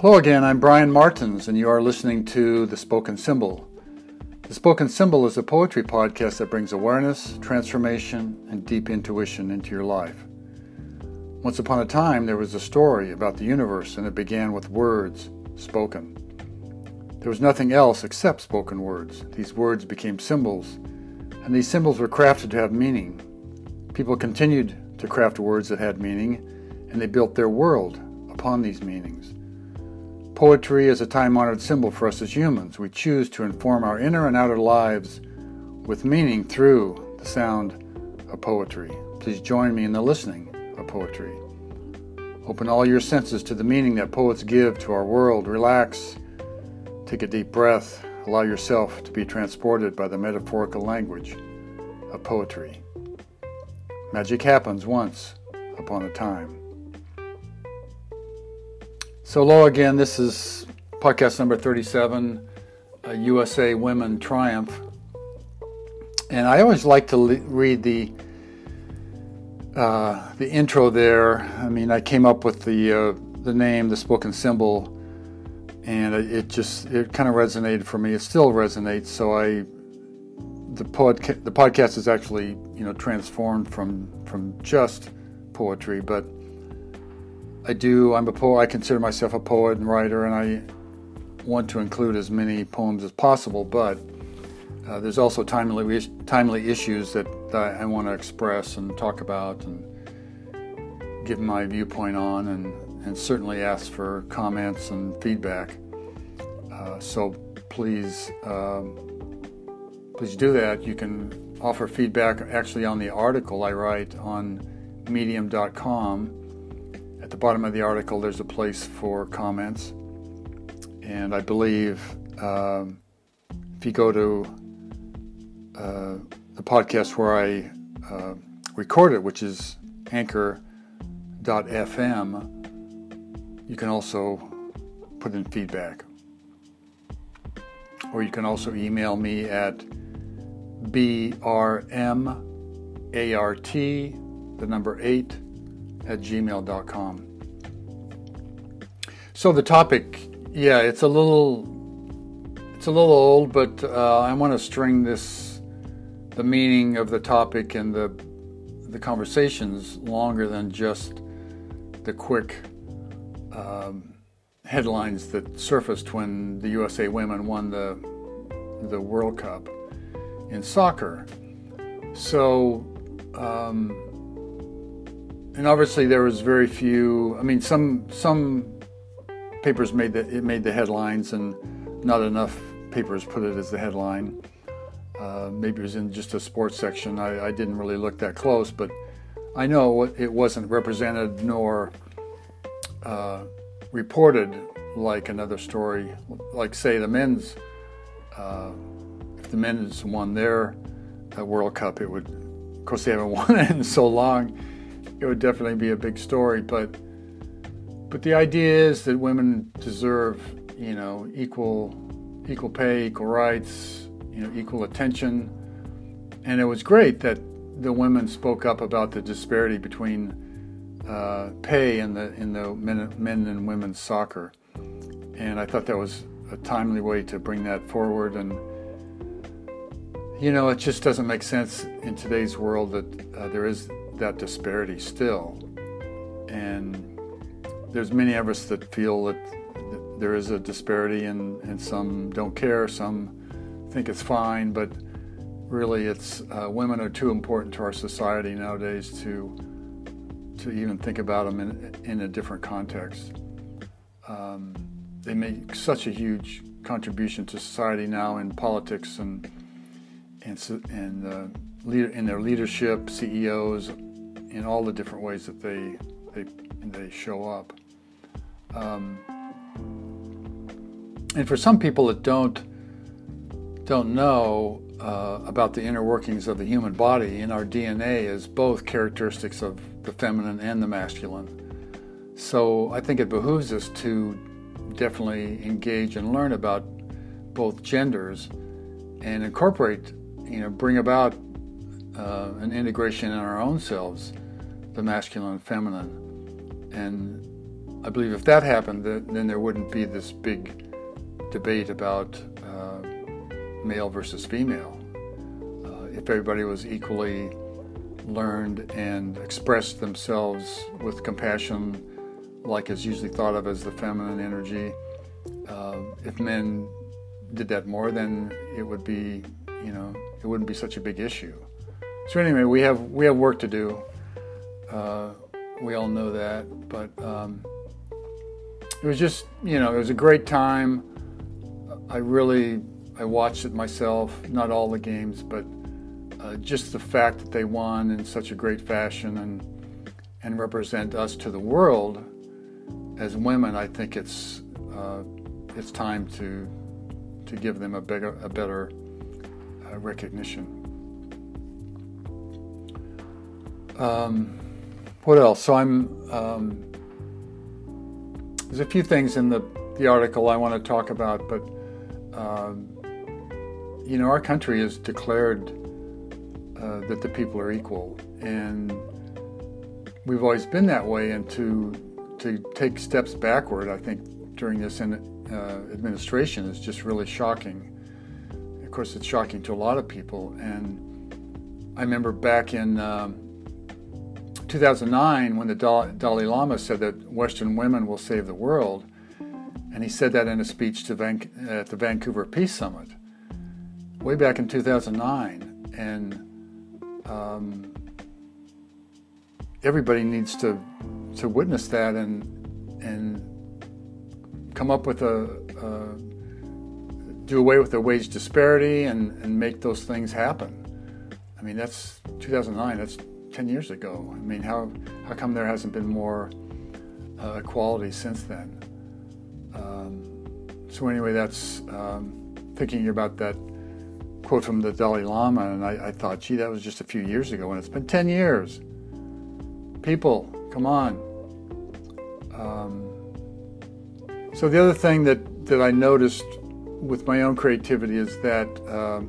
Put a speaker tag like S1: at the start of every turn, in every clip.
S1: Hello again, I'm Brian Martins, and you are listening to The Spoken Symbol. The Spoken Symbol is a poetry podcast that brings awareness, transformation, and deep intuition into your life. Once upon a time, there was a story about the universe, and it began with words spoken. There was nothing else except spoken words. These words became symbols, and these symbols were crafted to have meaning. People continued to craft words that had meaning, and they built their world upon these meanings. Poetry is a time honored symbol for us as humans. We choose to inform our inner and outer lives with meaning through the sound of poetry. Please join me in the listening of poetry. Open all your senses to the meaning that poets give to our world. Relax, take a deep breath, allow yourself to be transported by the metaphorical language of poetry. Magic happens once upon a time. So, hello again. This is podcast number 37, uh, USA Women Triumph. And I always like to le- read the uh, the intro there. I mean, I came up with the uh, the name, the spoken symbol, and it just it kind of resonated for me. It still resonates. So I the podca- the podcast is actually you know transformed from from just poetry, but I do. I'm a poet. I consider myself a poet and writer, and I want to include as many poems as possible. But uh, there's also timely timely issues that, that I want to express and talk about and give my viewpoint on, and, and certainly ask for comments and feedback. Uh, so please, um, please do that. You can offer feedback actually on the article I write on Medium.com at the bottom of the article, there's a place for comments. And I believe um, if you go to uh, the podcast where I uh, record it, which is anchor.fm, you can also put in feedback. Or you can also email me at brmart, the number 8, at gmail.com. So the topic, yeah, it's a little, it's a little old, but uh, I want to string this, the meaning of the topic and the, the conversations longer than just the quick um, headlines that surfaced when the USA women won the the World Cup in soccer. So. Um, and obviously there was very few. I mean, some some papers made the it made the headlines, and not enough papers put it as the headline. Uh, maybe it was in just a sports section. I, I, didn't really look that close, but I know it wasn't represented nor uh, reported like another story. Like say the men's, uh, if the men's won their uh, World Cup, it would. Of course, they haven't won it in so long it would definitely be a big story. But but the idea is that women deserve, you know, equal equal pay, equal rights, you know, equal attention. And it was great that the women spoke up about the disparity between uh, pay in the in the men, men and women's soccer. And I thought that was a timely way to bring that forward and you know, it just doesn't make sense in today's world that uh, there is that disparity still. And there's many of us that feel that there is a disparity, and, and some don't care, some think it's fine, but really, it's uh, women are too important to our society nowadays to to even think about them in, in a different context. Um, they make such a huge contribution to society now in politics and and, and uh, leader, in their leadership, CEOs, in all the different ways that they they they show up. Um, and for some people that don't don't know uh, about the inner workings of the human body, in our DNA is both characteristics of the feminine and the masculine. So I think it behooves us to definitely engage and learn about both genders and incorporate, you know, bring about uh, an integration in our own selves, the masculine and feminine. And I believe if that happened, then there wouldn't be this big debate about uh, male versus female. Uh, if everybody was equally learned and expressed themselves with compassion, like is usually thought of as the feminine energy, uh, if men did that more, then it would be, you know, it wouldn't be such a big issue. So anyway, we have we have work to do. Uh, we all know that, but um, it was just, you know, it was a great time. I really I watched it myself, not all the games, but uh, just the fact that they won in such a great fashion and and represent us to the world as women, I think it's uh, it's time to to give them a bigger a better uh, recognition. Um, what else? So I'm um, there's a few things in the the article I want to talk about, but um, you know our country has declared uh, that the people are equal, and we've always been that way. And to to take steps backward, I think during this in, uh, administration is just really shocking. Of course, it's shocking to a lot of people. And I remember back in um, 2009 when the Dalai Lama said that Western women will save the world, and he said that in a speech to Van- at the Vancouver Peace Summit way back in 2009. And um, everybody needs to to witness that and and come up with a, a do away with the wage disparity and, and make those things happen. I mean, that's 2009. That's 10 years ago. I mean, how how come there hasn't been more uh, equality since then? Um, so anyway, that's um, thinking about that quote from the Dalai Lama, and I, I, thought, gee, that was just a few years ago, and it's been 10 years. People, come on. Um, so the other thing that, that I noticed with my own creativity is that uh,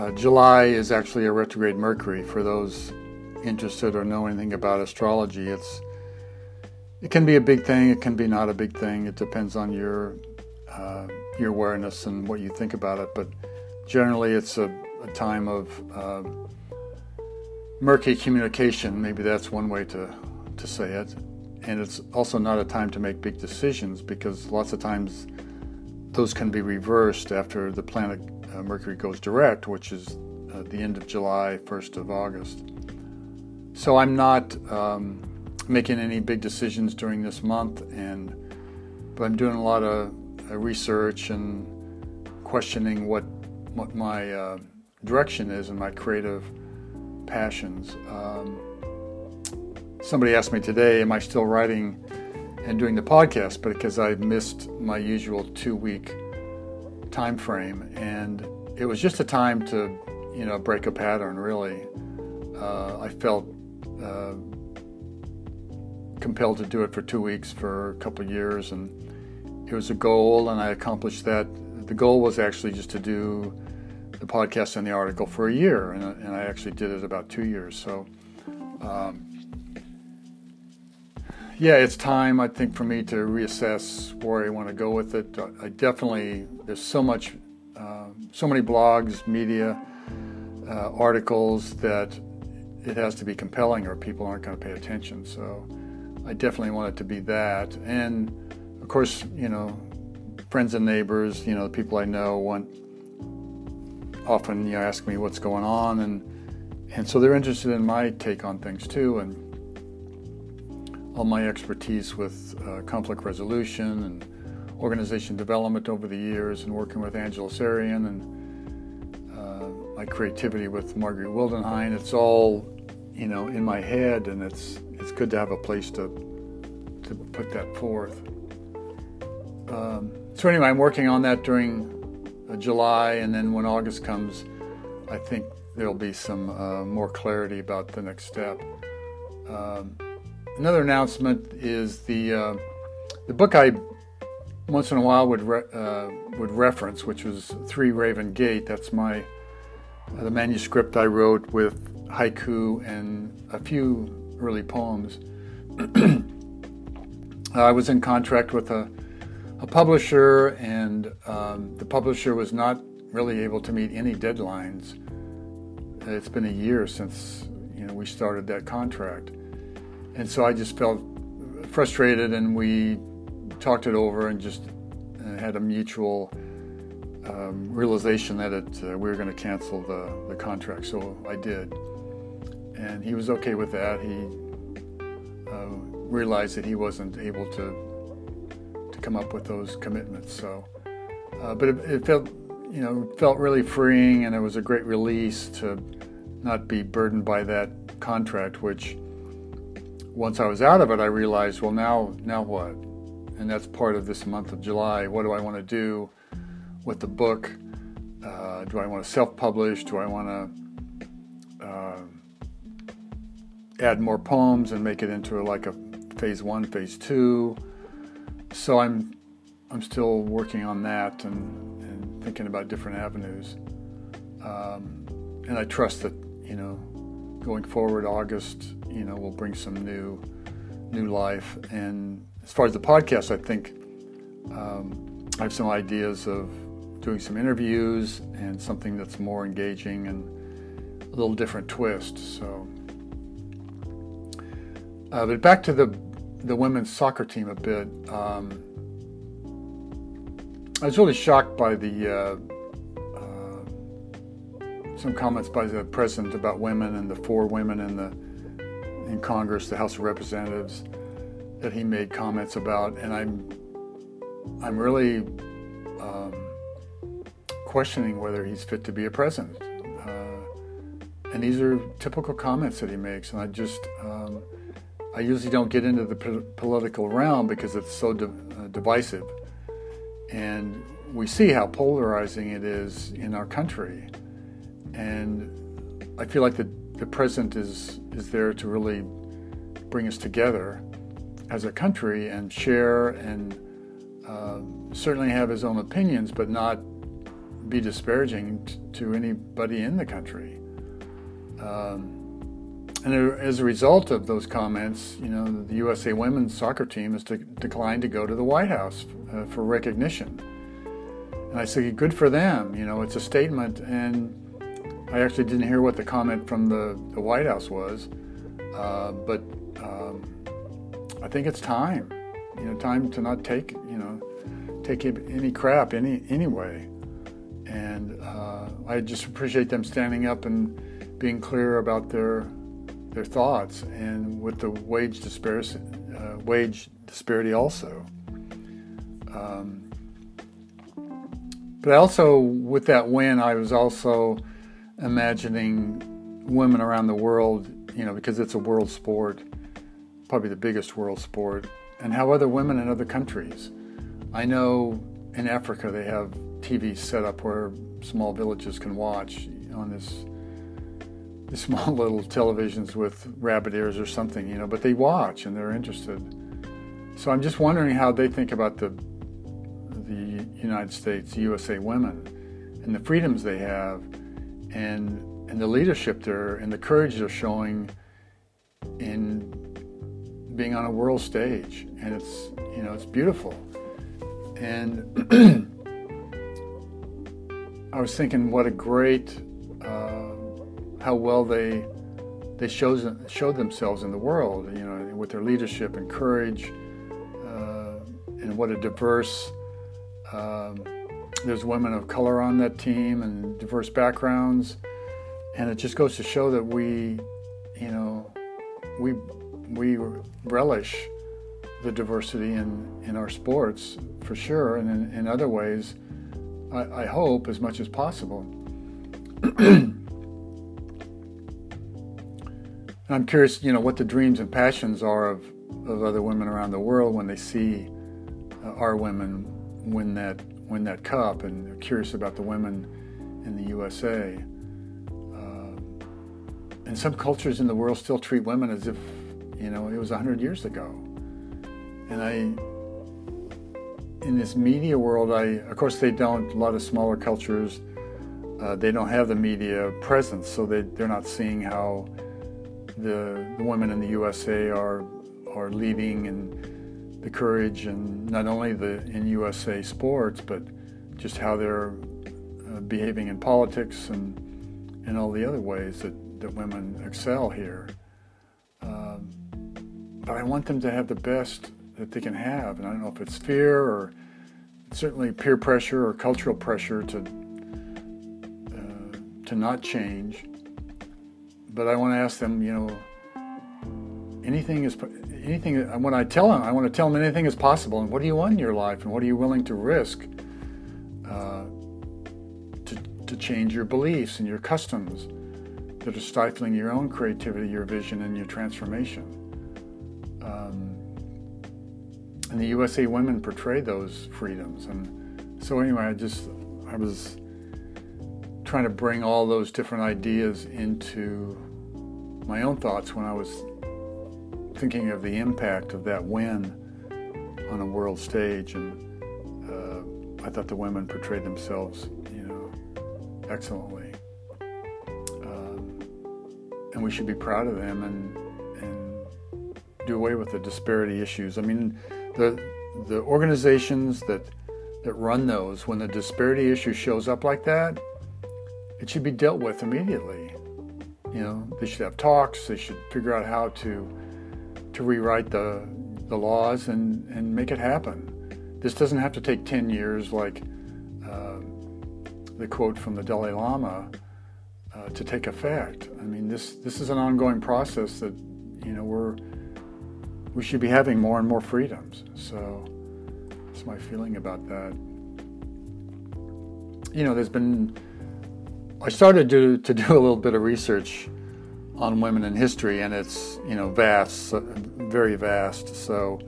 S1: uh, July is actually a retrograde Mercury. For those interested or know anything about astrology, it's it can be a big thing. It can be not a big thing. It depends on your uh, your awareness and what you think about it. But generally, it's a, a time of uh, murky communication. Maybe that's one way to, to say it. And it's also not a time to make big decisions because lots of times those can be reversed after the planet uh, Mercury goes direct, which is uh, the end of July, 1st of August. So I'm not um, making any big decisions during this month, and but I'm doing a lot of uh, research and questioning what what my uh, direction is and my creative passions. Um, somebody asked me today, "Am I still writing and doing the podcast?" But because I missed my usual two-week time frame, and it was just a time to, you know, break a pattern. Really, uh, I felt. Uh, compelled to do it for two weeks for a couple years and it was a goal, and I accomplished that. The goal was actually just to do the podcast and the article for a year, and, and I actually did it about two years. So, um, yeah, it's time, I think, for me to reassess where I want to go with it. I definitely, there's so much, uh, so many blogs, media, uh, articles that it has to be compelling or people aren't going to pay attention. So I definitely want it to be that. And of course, you know, friends and neighbors, you know, the people I know want often you know ask me what's going on and and so they're interested in my take on things too and all my expertise with uh, conflict resolution and organization development over the years and working with Angeles Arrien and uh, my creativity with Margaret Wildenhain. It's all, you know, in my head and it's it's good to have a place to to put that forth. Um, so anyway, I'm working on that during uh, July, and then when August comes, I think there'll be some uh, more clarity about the next step. Um, another announcement is the uh, the book I once in a while would re- uh, would reference, which was Three Raven Gate. That's my uh, the manuscript I wrote with haiku and a few early poems I was in contract with a, a publisher, and um, the publisher was not really able to meet any deadlines. It's been a year since you know we started that contract, and so I just felt frustrated, and we talked it over and just uh, had a mutual um, realization that it, uh, we were going to cancel the, the contract. So I did, and he was okay with that. He uh, realized that he wasn't able to to come up with those commitments. So, uh, but it, it, felt you know felt really freeing, and it was a great release to not be burdened by that contract. Which once I was out of it, I realized, well, now now what? And that's part of this month of July. What do I want to do with the book? Uh, do I want to self-publish? Do I want to uh, add more poems and make it into like a phase one, phase two? So I'm I'm still working on that and, and thinking about different avenues. Um, and I trust that you know going forward, August you know will bring some new new life. And as far as the podcast, I think um, I have some ideas of doing some interviews and something that's more engaging and a little different twist. So, uh, but back to the the women's soccer team a bit. Um, I was really shocked by the uh, some comments by the president about women and the four women in the in Congress, the House of Representatives, that he made comments about, and I'm I'm really um, questioning whether he's fit to be a president. Uh, and these are typical comments that he makes, and I just um, I usually don't get into the political realm because it's so uh, divisive. And we see how polarizing it is in our country. And I feel like the, the president is, is there to really bring us together as a country and share and uh, certainly have his own opinions, but not be disparaging t- to anybody in the country. Um, and as a result of those comments, you know, the USA women's soccer team has de- declined to go to the White House uh, for recognition. And I say, good for them. You know, it's a statement. And I actually didn't hear what the comment from the, the White House was, uh, but um, I think it's time. You know, time to not take you know take any crap any anyway. And uh, I just appreciate them standing up and being clear about their their thoughts, and with the wage disparity, uh, wage disparity also. Um, but also, with that win, I was also imagining women around the world, you know, because it's a world sport, probably the biggest world sport, and how other women in other countries. I know in Africa they have TV set up where small villages can watch on this small little televisions with rabbit ears or something, you know, but they watch and they're interested. So I'm just wondering how they think about the the United States, USA women, and the freedoms they have, and and the leadership there, and the courage they're showing in being on a world stage, and it's you know it's beautiful, and I was thinking what a great uh, how well they they show showed themselves in the world, you know, with their leadership and courage, uh, and what a diverse. Um, there's women of color on that team and diverse backgrounds, and it just goes to show that we, you know, we we relish the diversity in, in our sports for sure, and in, in other ways, I, I hope as much as possible. I'm curious, you know, what the dreams and passions are of, of other women around the world when they see uh, our women win that win that cup, and they're curious about the women in the USA. Uh, and some cultures in the world still treat women as if, you know, it was 100 years ago. And I, in this media world, I, of course, they don't, a lot of smaller cultures, uh, they don't have the media presence, so they, they're not seeing how the, the women in the USA are are leading and the courage and not only the in USA sports, but just how they're uh, behaving in politics and in all the other ways that, that women excel here. Um, but I want them to have the best that they can have, and I don't know if it's fear or certainly peer pressure or cultural pressure to uh, to not change. But I want to ask them, you know, anything is anything. When I tell them, I want to tell them anything is possible. And what do you want in your life, and what are you willing to risk uh, to to change your beliefs and your customs that are stifling your own creativity, your vision, and your transformation. Um, and the USA Women portray those freedoms, and so anyway, I just I was trying to bring all those different ideas into my own thoughts when I was thinking of the impact of that win on a world stage, and uh, I thought the women portrayed themselves, you know, excellently, um, and we should be proud of them and and do away with the disparity issues. I mean, the the organizations that that run those, when the disparity issue shows up like that, it should be dealt with immediately. You know, they should have talks. They should figure out how to to rewrite the, the laws and, and make it happen. This doesn't have to take 10 years like uh, the quote from the Dalai Lama uh, to take effect. I mean, this, this is an ongoing process that, you know, we're, we should be having more and more freedoms. So that's my feeling about that. You know, there's been, I started to, to do a little bit of research on women in history, and it's you know vast, very vast. So,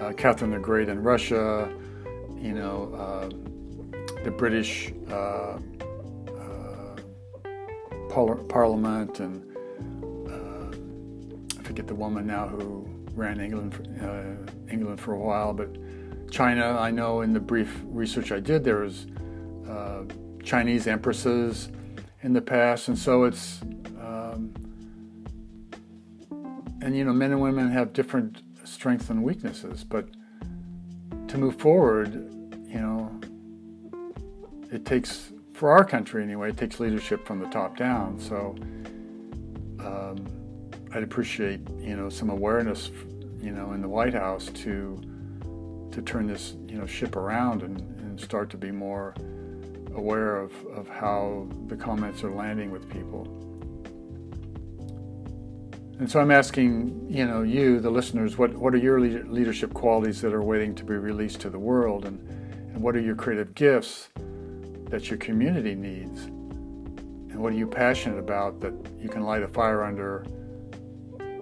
S1: uh, Catherine the Great in Russia, you know, uh, the British uh, uh par- Parliament, and uh, I forget the woman now who ran England for, England for a while, but China. I know in the brief research I did, there was Chinese empresses in the past, and so it's and you know, men and women have different strengths and weaknesses, but to move forward, you know, it takes, for our country anyway, it takes leadership from the top down. So um, I'd appreciate, you know, some awareness, you know, in the White House to to turn this, you know, ship around and, and start to be more aware of, of how the comments are landing with people. And so I'm asking, you know, you, the listeners, what, what are your leadership qualities that are waiting to be released to the world? And, and what are your creative gifts that your community needs? And what are you passionate about that you can light a fire under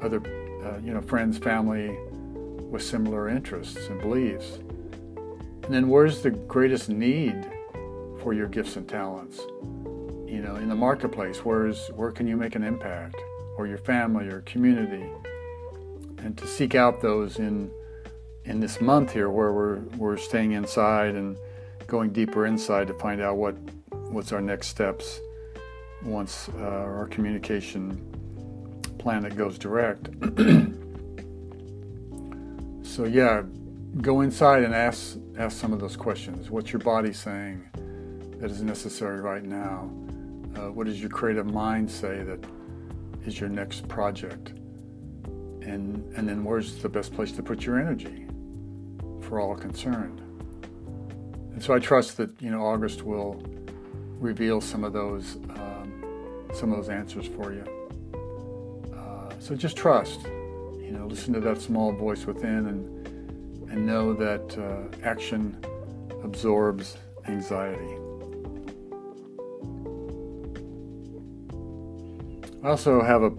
S1: other, uh, you know, friends, family with similar interests and beliefs? And then where's the greatest need for your gifts and talents? You know, in the marketplace, where's, where can you make an impact? Or your family or community, and to seek out those in in this month here where we're we're staying inside and going deeper inside to find out what what's our next steps once uh, our communication planet goes direct. so yeah, go inside and ask ask some of those questions. What's your body saying that is necessary right now? Uh, what does your creative mind say that is your next project? And, and then where's the best place to put your energy for all concerned? And so I trust that you know August will reveal some of those um, some of those answers for you. Uh, so just trust, you know, listen to that small voice within, and and know that uh, action absorbs anxiety. I also have a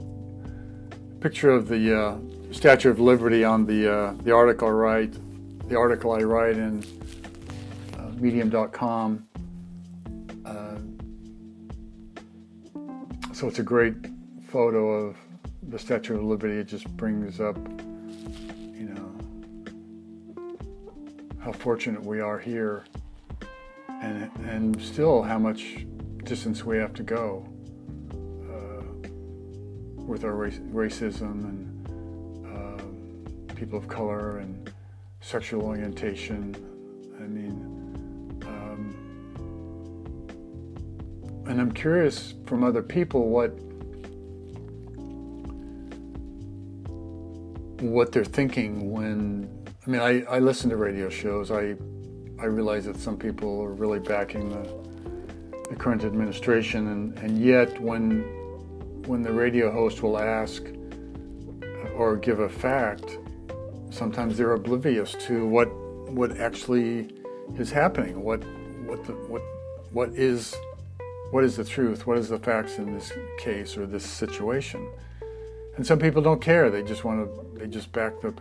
S1: picture of the uh, Statue of Liberty on the uh, the article I write, the article I write in uh, Medium.com. Uh, so it's a great photo of the Statue of Liberty. It just brings up, you know, how fortunate we are here, and and still how much distance we have to go with our race, racism and um, people of color and sexual orientation. I mean, um, and I'm curious from other people what what they're thinking when. I mean, I, I listen to radio shows. I I realize that some people are really backing the, the current administration, and, and yet when when the radio host will ask or give a fact, sometimes they're oblivious to what what actually is happening. What what the, what what is what is the truth? What is the facts in this case or this situation? And some people don't care. They just want to. They just back the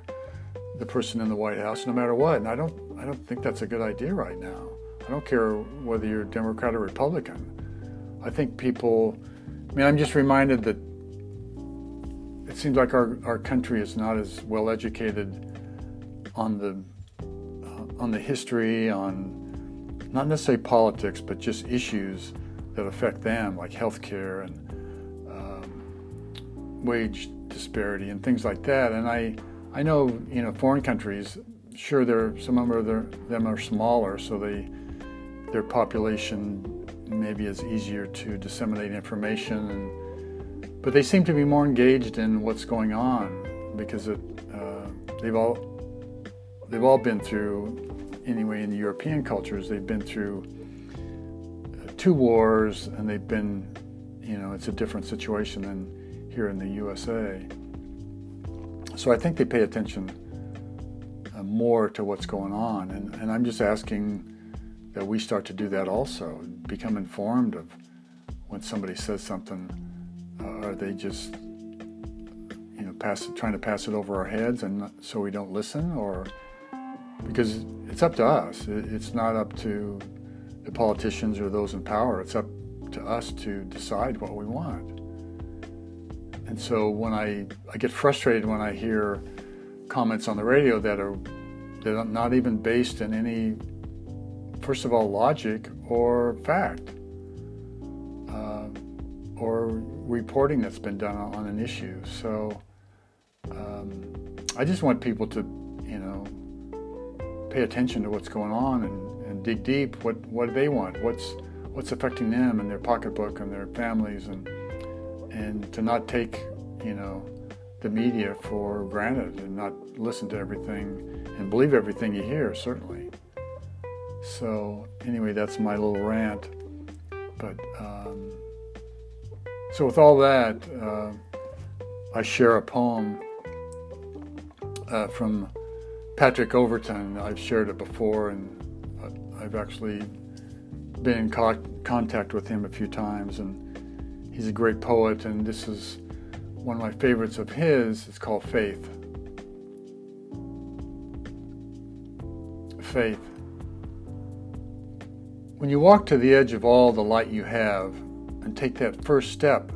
S1: the person in the White House no matter what. And I don't. I don't think that's a good idea right now. I don't care whether you're Democrat or Republican. I think people. I mean, I'm just reminded that it seems like our, our country is not as well educated on the uh, on the history, on not necessarily politics, but just issues that affect them, like healthcare and um, wage disparity and things like that. And I I know you know foreign countries, sure, there some of them are smaller, so they their population maybe is easier to disseminate information and but they seem to be more engaged in what's going on because it, uh, they've all they've all been through anyway in the European cultures they've been through uh, two wars and they've been you know it's a different situation than here in the USA so I think they pay attention uh, more to what's going on. And, and I'm just asking that we start to do that also become informed of when somebody says something uh, are they just, you know, pass trying to pass it over our heads and so we don't listen, or because it's up to us. It's not up to the politicians or those in power. It's up to us to decide what we want. And so when I, I get frustrated when I hear comments on the radio that are that are not even based in any, first of all, logic or fact or reporting that's been done on an issue. So um, I just want people to, you know, pay attention to what's going on and, and dig deep. What what do they want? What's what's affecting them and their pocketbook and their families and and to not take, you know, the media for granted and not listen to everything and believe everything you hear, certainly. So anyway, that's my little rant. But um, so, with all that, uh, I share a poem uh, from Patrick Overton. I've shared it before, and I've actually been in co- contact with him a few times. And he's a great poet, and this is one of my favorites of his. It's called. Faith. When you walk to the edge of all the light you have, and take that first step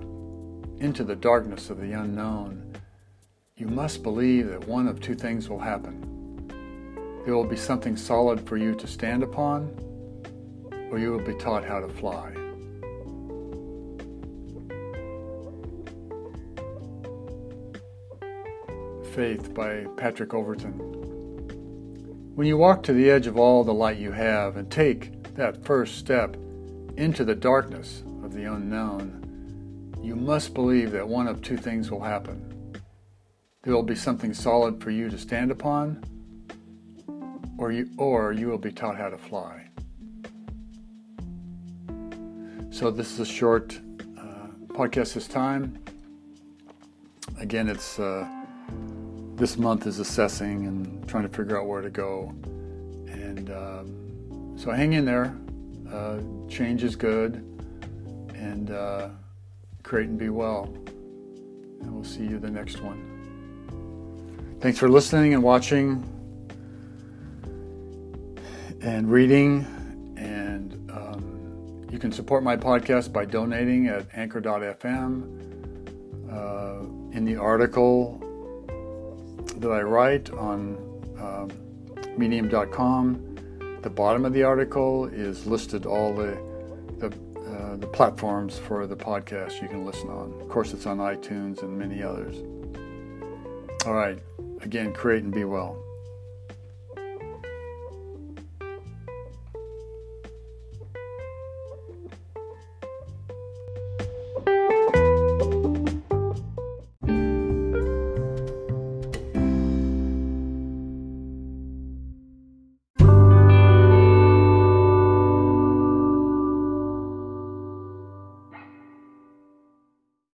S1: into the darkness of the unknown, you must believe that one of two things will happen. There will be something solid for you to stand upon, or you will be taught how to fly. Faith by Patrick Overton. When you walk to the edge of all the light you have and take that first step into the darkness of the unknown, you must believe that one of two things will happen. There will be something solid for you to stand upon, or you, or you will be taught how to fly. So, this is a short uh, podcast this time. Again, it's uh, this month is assessing and trying to figure out where to go. And um, so, hang in there. Uh, change is good and uh, create and be well. And we'll see you the next one. Thanks for listening and watching and reading. And um, you can support my podcast by donating at anchor.fm. Uh, in the article that I write on um, medium.com, the bottom of the article is listed all the, the uh, the platforms for the podcast you can listen on. Of course, it's on iTunes and many others. All right. Again, create and be well.